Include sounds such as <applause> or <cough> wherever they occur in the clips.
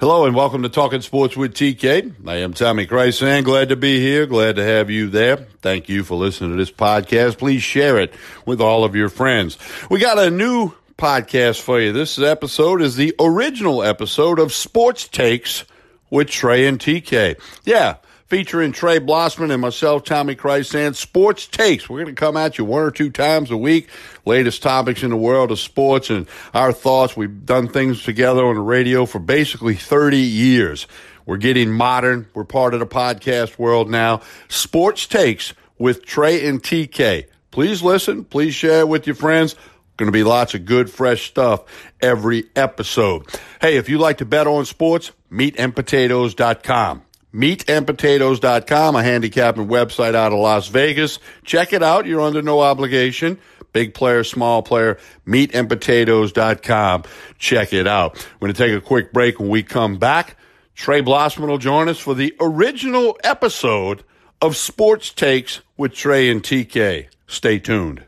Hello and welcome to Talking Sports with TK. I am Tommy Krysan. Glad to be here. Glad to have you there. Thank you for listening to this podcast. Please share it with all of your friends. We got a new podcast for you. This episode is the original episode of Sports Takes with Trey and TK. Yeah, featuring Trey Blossman and myself, Tommy Krysan. Sports Takes. We're going to come at you one or two times a week. Latest topics in the world of sports and our thoughts. We've done things together on the radio for basically 30 years. We're getting modern. We're part of the podcast world now. Sports Takes with Trey and TK. Please listen. Please share it with your friends. Going to be lots of good, fresh stuff every episode. Hey, if you like to bet on sports, meatandpotatoes.com meatandpotatoes.com, a handicapping website out of Las Vegas. Check it out. You're under no obligation. Big player, small player, meatandpotatoes.com. Check it out. We're going to take a quick break. When we come back, Trey Blossman will join us for the original episode of Sports Takes with Trey and TK. Stay tuned.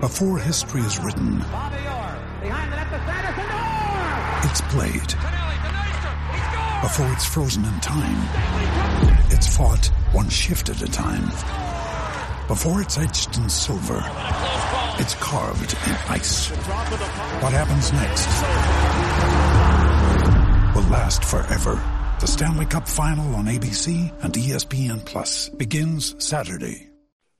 Before history is written, it's played before it's frozen in time. It's fought one shift at a time. Before it's etched in silver, it's carved in ice. What happens next will last forever. The Stanley Cup Final on ABC and ESPN Plus begins Saturday.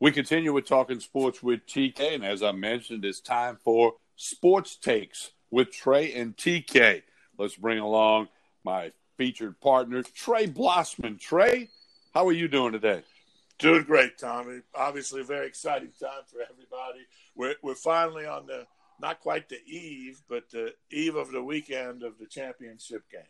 We continue with talking sports with TK, and as I mentioned, it's time for sports takes with Trey and TK. Let's bring along my featured partner, Trey Blossman. Trey, how are you doing today? Doing great, Tommy. Obviously, a very exciting time for everybody. We're, we're finally on the, not quite the eve, but the eve of the weekend of the championship game.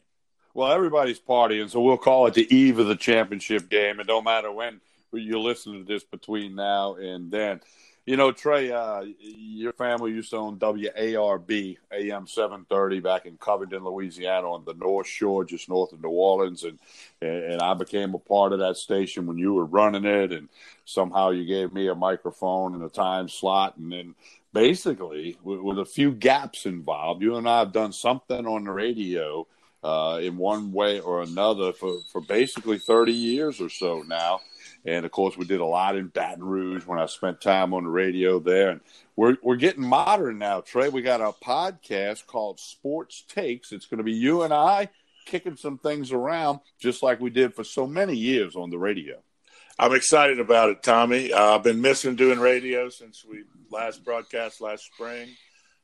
Well, everybody's partying, so we'll call it the eve of the championship game. It don't matter when you listen to this between now and then. You know, Trey, uh, your family used to own WARB AM 730 back in Covington, Louisiana, on the North Shore, just north of New Orleans, and and I became a part of that station when you were running it, and somehow you gave me a microphone and a time slot, and then basically with, with a few gaps involved, you and I have done something on the radio uh, in one way or another for for basically 30 years or so now and of course, we did a lot in Baton Rouge when I spent time on the radio there. And we're we're getting modern now, Trey. We got a podcast called Sports Takes. It's going to be you and I kicking some things around, just like we did for so many years on the radio. I'm excited about it, Tommy. Uh, I've been missing doing radio since we last broadcast last spring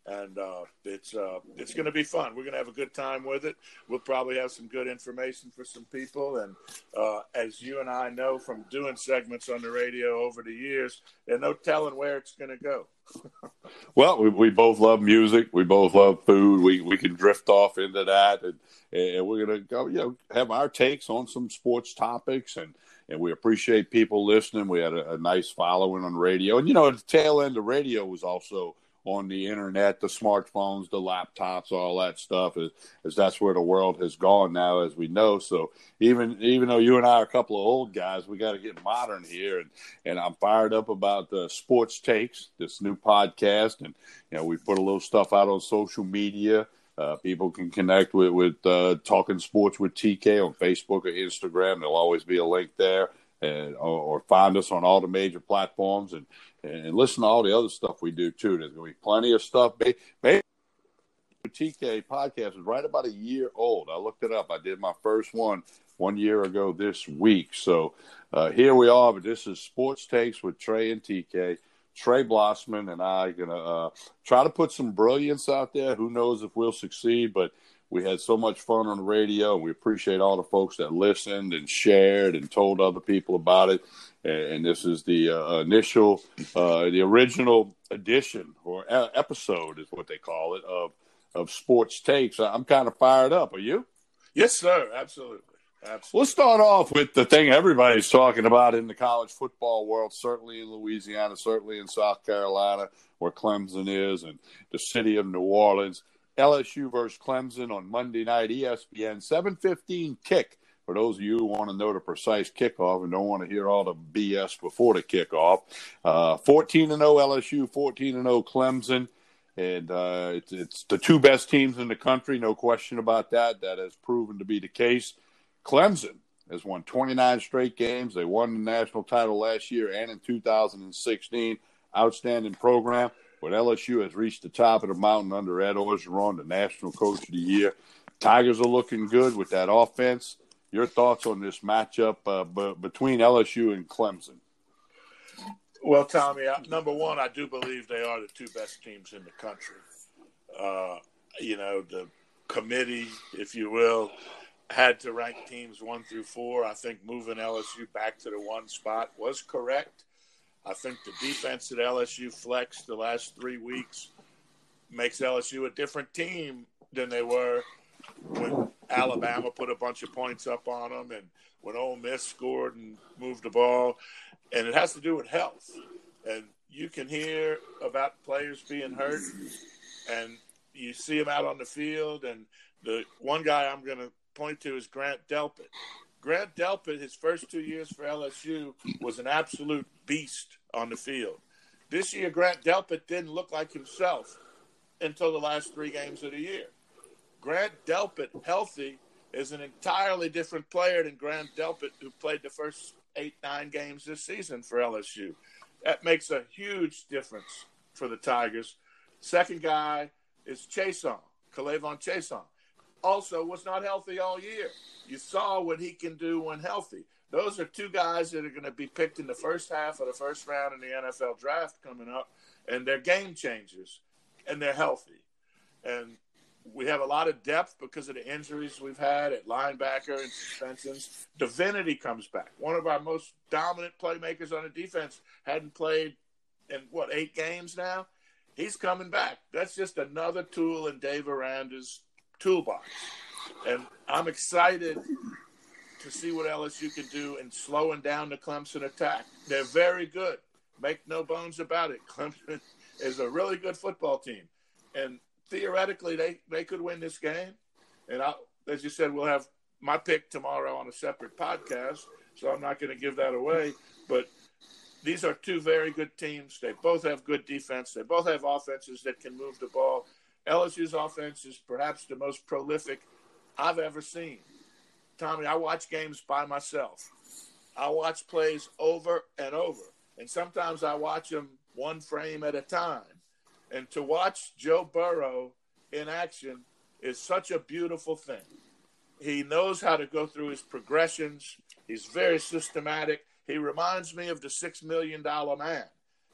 and uh, it's uh, it's going to be fun. We're going to have a good time with it. We'll probably have some good information for some people, and uh, as you and I know from doing segments on the radio over the years, there's no telling where it's going to go. <laughs> well, we, we both love music. We both love food. We we can drift off into that, and, and we're going to go, you know, have our takes on some sports topics and. And we appreciate people listening. We had a, a nice following on radio, and you know, the tail end of radio was also on the internet, the smartphones, the laptops, all that stuff, as, as that's where the world has gone now, as we know. So even even though you and I are a couple of old guys, we got to get modern here, and and I'm fired up about the sports takes, this new podcast, and you know we put a little stuff out on social media. Uh, people can connect with with uh, talking sports with TK on Facebook or Instagram. There'll always be a link there and or, or, find us on all the major platforms and and listen to all the other stuff we do too. There's going to be plenty of stuff. Maybe TK podcast is right about a year old. I looked it up. I did my first one one year ago this week. So uh, here we are. But this is Sports Takes with Trey and TK. Trey Blossman and I are gonna uh, try to put some brilliance out there. Who knows if we'll succeed, but we had so much fun on the radio. We appreciate all the folks that listened and shared and told other people about it. And, this is the uh, initial, uh, the original edition or episode is what they call it of of Sports Takes. I'm kind of fired up. Are you? Yes, sir. Absolutely. Absolutely. Let's start off with the thing everybody's talking about in the college football world, certainly in Louisiana, certainly in South Carolina, where Clemson is, and the city of New Orleans. LSU versus Clemson on Monday night, ESPN, 7:15 kick. For those of you who want to know the precise kickoff and don't want to hear all the BS before the kickoff, uh, 14 and 0 LSU, 14 and 0 Clemson. and uh, it's, it's the two best teams in the country, no question about that. That has proven to be the case. Clemson has won 29 straight games. They won the national title last year and in 2016. Outstanding program. But LSU has reached the top of the mountain under Ed Orgeron, the national coach of the year. Tigers are looking good with that offense. Your thoughts on this matchup uh, b- between LSU and Clemson? Well, Tommy, number one, I do believe they are the two best teams in the country. Uh, you know, the committee, if you will, had to rank teams one through four. I think moving LSU back to the one spot was correct. I think the defense that LSU flexed the last three weeks makes LSU a different team than they were when Alabama put a bunch of points up on them and when Ole Miss scored and moved the ball. And it has to do with health. And you can hear about players being hurt and you see them out on the field. And the one guy I'm going to point to is Grant Delpit. Grant Delpit, his first two years for LSU, was an absolute beast on the field. This year, Grant Delpit didn't look like himself until the last three games of the year. Grant Delpit, healthy, is an entirely different player than Grant Delpit, who played the first eight, nine games this season for LSU. That makes a huge difference for the Tigers. Second guy is Chaisson, K'Lavon Chaisson also was not healthy all year. You saw what he can do when healthy. Those are two guys that are going to be picked in the first half of the first round in the NFL draft coming up, and they're game changers, and they're healthy. And we have a lot of depth because of the injuries we've had at linebacker and suspensions. Divinity comes back. One of our most dominant playmakers on the defense hadn't played in what eight games now. He's coming back. That's just another tool in Dave Aranda's toolbox. And I'm excited to see what LSU can do in slowing down the Clemson attack. They're very good. Make no bones about it. Clemson <laughs> is a really good football team. And theoretically, they, they could win this game. And I, as you said, we'll have my pick tomorrow on a separate podcast. So I'm not going to give that away. But these are two very good teams. They both have good defense. They both have offenses that can move the ball. LSU's offense is perhaps the most prolific I've ever seen. Tommy, I watch games by myself. I watch plays over and over. And sometimes I watch them one frame at a time. And to watch Joe Burrow in action is such a beautiful thing. He knows how to go through his progressions. He's very systematic. He reminds me of the six million dollar man.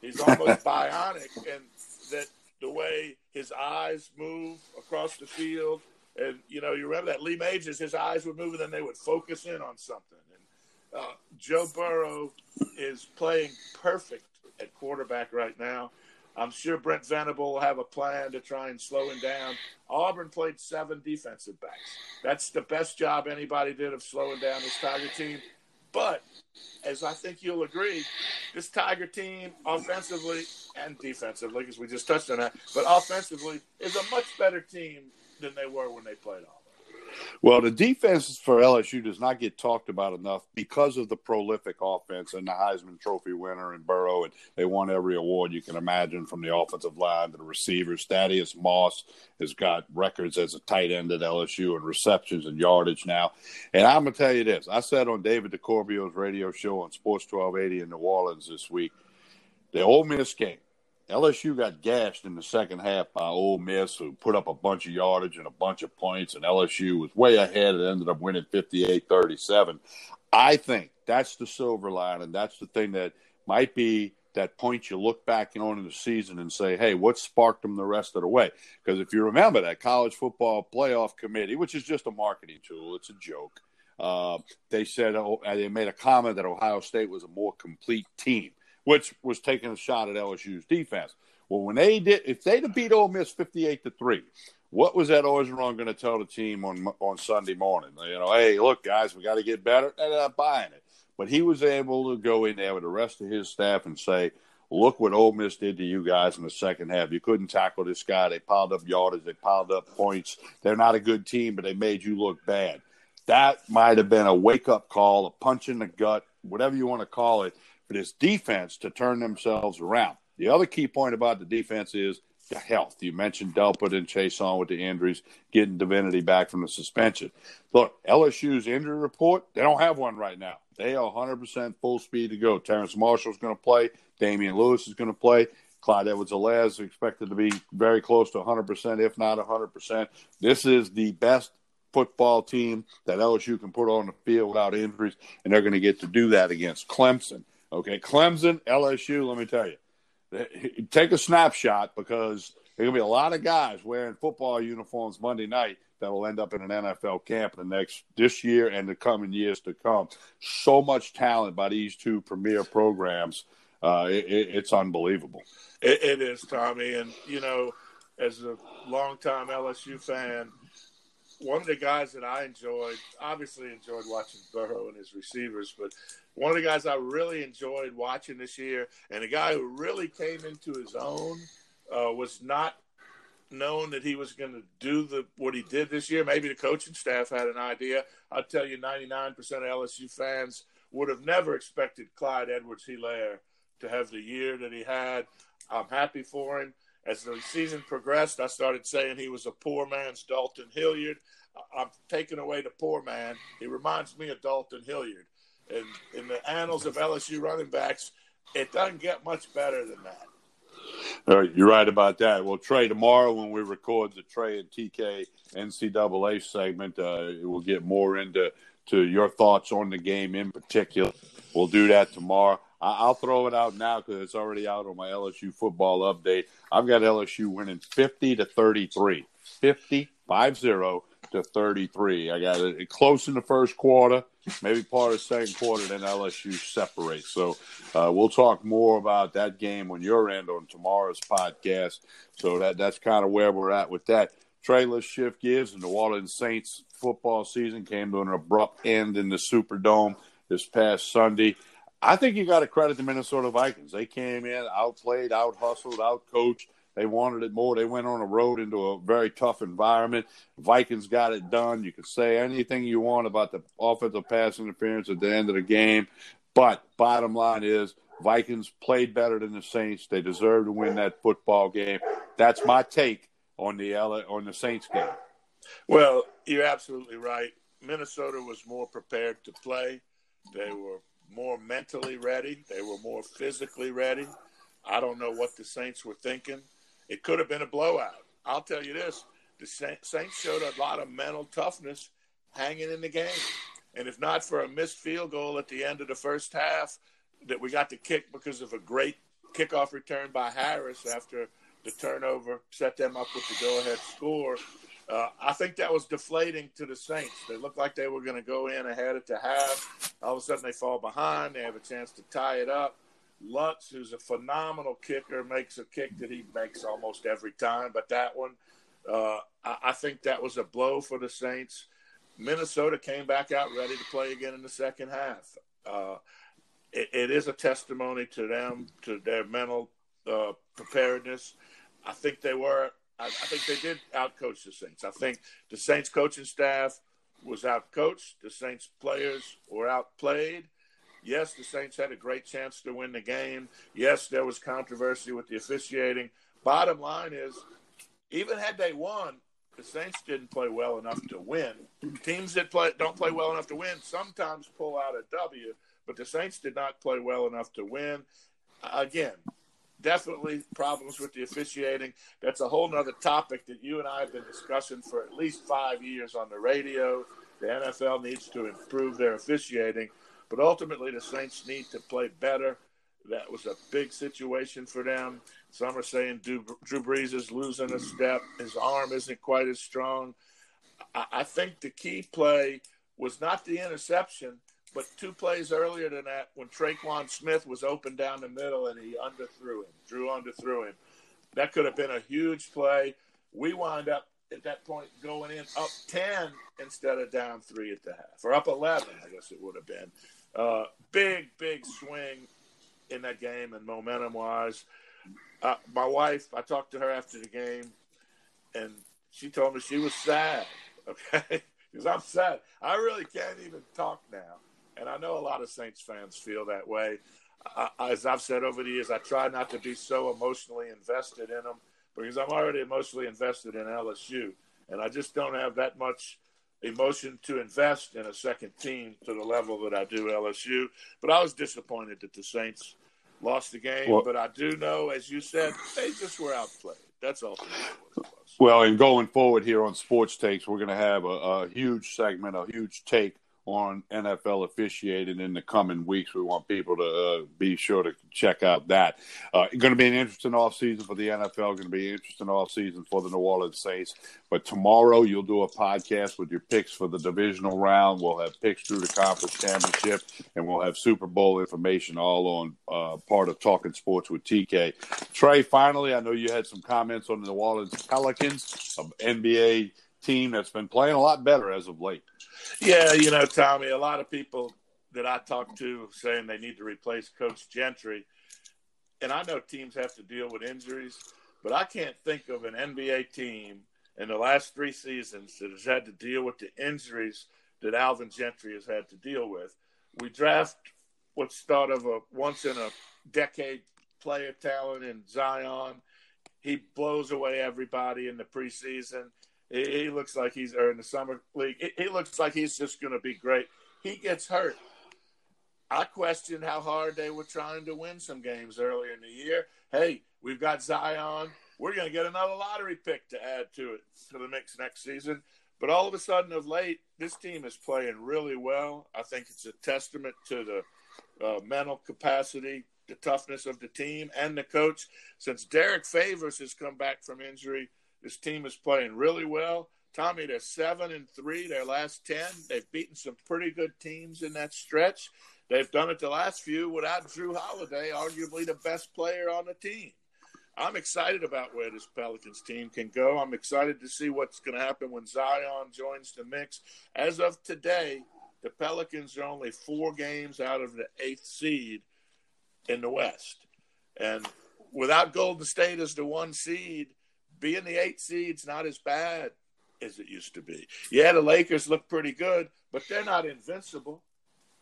He's almost <laughs> bionic, and that the way his eyes move across the field. And, you know, you remember that Lee Majors, his eyes would move and then they would focus in on something. And uh, Joe Burrow is playing perfect at quarterback right now. I'm sure Brent Venable will have a plan to try and slow him down. Auburn played seven defensive backs. That's the best job anybody did of slowing down this Tiger team. But as I think you'll agree, this Tiger team, offensively and defensively, because we just touched on that, but offensively is a much better team than they were when they played off. Well, the defense for LSU does not get talked about enough because of the prolific offense and the Heisman Trophy winner and Burrow, and they won every award you can imagine from the offensive line to the receivers. Thaddeus Moss has got records as a tight end at LSU and receptions and yardage now. And I'm gonna tell you this: I said on David DeCorbio's radio show on Sports 1280 in New Orleans this week, the Ole Miss game LSU got gashed in the second half by Ole Miss, who put up a bunch of yardage and a bunch of points, and LSU was way ahead and ended up winning 58 37. I think that's the silver lining. That's the thing that might be that point you look back on in the season and say, hey, what sparked them the rest of the way? Because if you remember that college football playoff committee, which is just a marketing tool, it's a joke. Uh, they said oh, they made a comment that Ohio State was a more complete team which was taking a shot at LSU's defense. Well, when they did, if they'd have beat Ole Miss fifty-eight to three, what was that Orgeron going to tell the team on on Sunday morning? You know, hey, look, guys, we got to get better. They're not buying it, but he was able to go in there with the rest of his staff and say, "Look what Ole Miss did to you guys in the second half. You couldn't tackle this guy. They piled up yardage. They piled up points. They're not a good team, but they made you look bad." That might have been a wake up call, a punch in the gut, whatever you want to call it for this defense to turn themselves around. The other key point about the defense is the health. You mentioned Delpit and Chaisson with the injuries, getting Divinity back from the suspension. Look, LSU's injury report, they don't have one right now. They are 100% full speed to go. Terrace Marshall is going to play. Damien Lewis is going to play. Clyde Edwards-Helaire is expected to be very close to 100%, if not 100%. This is the best football team that LSU can put on the field without injuries, and they're going to get to do that against Clemson. Okay, Clemson, LSU, let me tell you, take a snapshot because there to be a lot of guys wearing football uniforms Monday night that will end up in an NFL camp the next this year and the coming years to come. So much talent by these two premier programs. Uh, it, it's unbelievable. It, it is, Tommy. And, you know, as a longtime LSU fan, one of the guys that I enjoyed, obviously enjoyed watching Burrow and his receivers, but one of the guys I really enjoyed watching this year, and a guy who really came into his own, uh, was not known that he was going to do the what he did this year. Maybe the coaching staff had an idea. I'll tell you, 99% of LSU fans would have never expected Clyde Edwards-Helaire to have the year that he had. I'm happy for him. As the season progressed, I started saying he was a poor man's Dalton Hilliard. I'm taking away the poor man. He reminds me of Dalton Hilliard. And in the annals of LSU running backs, it doesn't get much better than that. All right, you're right about that. Well, Trey, tomorrow when we record the Trey and TK NCAA segment, uh, we'll get more into to your thoughts on the game in particular. We'll do that tomorrow. I'll throw it out now because it's already out on my LSU football update. I've got LSU winning 50 to 33. 50, 5 0 to 33. I got it close in the first quarter, maybe part of the second quarter, then LSU separates. So uh, we'll talk more about that game on your end on tomorrow's podcast. So that that's kind of where we're at with that. Trey, shift gears. And the Orleans Saints football season came to an abrupt end in the Superdome this past Sunday. I think you got to credit the Minnesota Vikings. They came in, outplayed, out hustled, out coached. They wanted it more. They went on a road into a very tough environment. Vikings got it done. You can say anything you want about the offensive pass interference at the end of the game, but bottom line is Vikings played better than the Saints. They deserve to win that football game. That's my take on the LA, on the Saints game. Well, you're absolutely right. Minnesota was more prepared to play. They were more mentally ready. They were more physically ready. I don't know what the Saints were thinking. It could have been a blowout. I'll tell you this: the Saints showed a lot of mental toughness hanging in the game, and if not for a missed field goal at the end of the first half that we got to kick because of a great kickoff return by Harris after the turnover set them up with the go-ahead score. Uh, I think that was deflating to the Saints. They looked like they were going to go in ahead at the half. All of a sudden, they fall behind. They have a chance to tie it up. Lutz, who's a phenomenal kicker, makes a kick that he makes almost every time. But that one, uh, I, I think that was a blow for the Saints. Minnesota came back out ready to play again in the second half. Uh, it, it is a testimony to them, to their mental uh, preparedness. I think they were I, I think they did outcoach the Saints. I think the Saints coaching staff was outcoached. The Saints players were outplayed. Yes, the Saints had a great chance to win the game. Yes, there was controversy with the officiating. Bottom line is, even had they won, the Saints didn't play well enough to win. Teams that play don't play well enough to win sometimes pull out a W, but the Saints did not play well enough to win. Again, definitely problems with the officiating. That's a whole nother topic that you and I have been discussing for at least five years on the radio. The NFL needs to improve their officiating, but ultimately the Saints need to play better. That was a big situation for them. Some are saying Drew, Brees is losing a step. His arm isn't quite as strong. I, I think the key play was not the interception, but two plays earlier than that, when Tre'Quan Smith was open down the middle and he underthrew him, Drew underthrew him, that could have been a huge play. We wind up at that point going in up 10 instead of down three at the half, or up 11, I guess it would have been. Uh, big, big swing in that game and momentum wise. Uh, my wife, I talked to her after the game, and she told me she was sad. <laughs> Okay, because I'm sad. I really can't even talk now and I know a lot of Saints fans feel that way. I, as I've said over the years, I try not to be so emotionally invested in them, because I'm already emotionally invested in LSU, and I just don't have that much emotion to invest in a second team to the level that I do LSU. But I was disappointed that the Saints lost the game. Well, but I do know, as you said, they just were outplayed. That's all. Well, and going forward here on Sports Takes, we're going to have a, a huge segment, a huge take on NFL officiating in the coming weeks. We want people to uh, be sure to check out that. Uh, going to be an interesting off season for the NFL. Going to be an interesting off season for the New Orleans Saints. But tomorrow you'll do a podcast with your picks for the divisional round. We'll have picks through the conference championship, and we'll have Super Bowl information all on uh, part of Talking Sports with TK. Trey, finally, I know you had some comments on the New Orleans Pelicans, an NBA team that's been playing a lot better as of late. Yeah, you know, Tommy, a lot of people that I talk to saying they need to replace Coach Gentry. And I know teams have to deal with injuries, but I can't think of an NBA team in the last three seasons that has had to deal with the injuries that Alvin Gentry has had to deal with. We draft what's thought of a once in a decade player talent in Zion. He blows away everybody in the preseason. He, looks like he's or in the summer league. He, looks like he's just going to be great. He gets hurt. I question how hard they were trying to win some games earlier in the year. Hey, we've got Zion. We're going to get another lottery pick to add to it to the mix next season. But all of a sudden, of late, this team is playing really well. I think it's a testament to the uh, mental capacity, the toughness of the team, and the coach. Since Derrick Favors has come back from injury, this team is playing really well. Tommy, they're seven and three. Their last ten, they've beaten some pretty good teams in that stretch. They've done it the last few without Jrue Holiday, arguably the best player on the team. I'm excited about where this Pelicans team can go. I'm excited to see what's going to happen when Zion joins the mix. As of today, the Pelicans are only four games out of the eighth seed in the West. And without Golden State as the one seed, being the eight seed's not as bad as it used to be. Yeah, the Lakers look pretty good, but they're not invincible.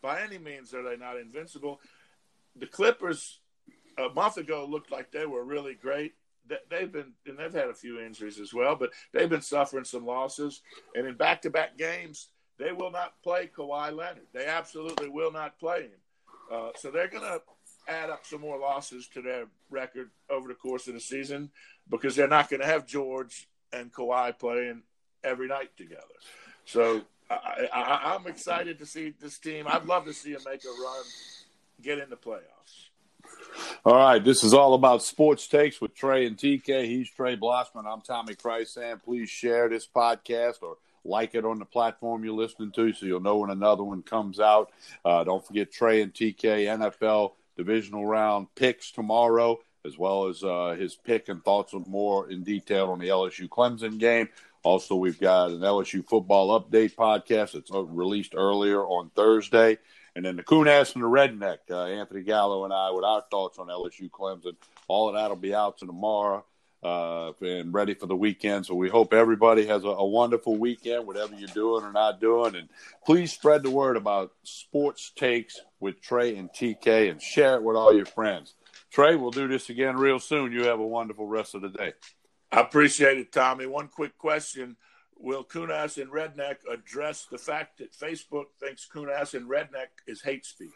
By any means are they not invincible. The Clippers a month ago looked like they were really great. They've been and they've had a few injuries as well, but they've been suffering some losses. And in back-to-back games, they will not play Kawhi Leonard. They absolutely will not play him. Uh, so they're to add up some more losses to their record over the course of the season because they're not going to have George and Kawhi playing every night together. So I, am excited to see this team. I'd love to see them make a run, get in the playoffs. All right, this is all about sports takes with Trey and TK. He's Trey Blossman. I'm Tommy Krysan. Please share this podcast or like it on the platform you're listening to so you'll know when another one comes out. Uh, don't forget Trey and TK NFL divisional round picks tomorrow, as well as uh, his pick and thoughts more in detail on the LSU Clemson game. Also, we've got an LSU football update podcast that's released earlier on Thursday. And then the Coon-Ass and the Redneck, uh, Anthony Gallo and I, with our thoughts on LSU Clemson. All of that will be out tomorrow uh, and ready for the weekend. So we hope everybody has a, a, wonderful weekend, whatever you're doing or not doing. And please spread the word about sports takes with Trey and TK and share it with all your friends. Trey, we'll do this again real soon. You have a wonderful rest of the day. I appreciate it, Tommy. One quick question will Coon-Ass and Redneck address the fact that Facebook thinks Coon-Ass and Redneck is hate speech?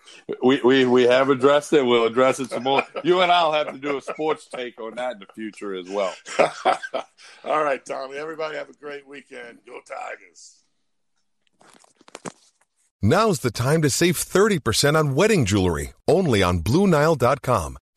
We, we we have addressed it. We'll address it some more. You and I'll have to do a sports take on that in the future as well. <laughs> All right, Tommy. Everybody have a great weekend. Go Tigers. Now's the time to save 30% on wedding jewelry, only on BlueNile.com.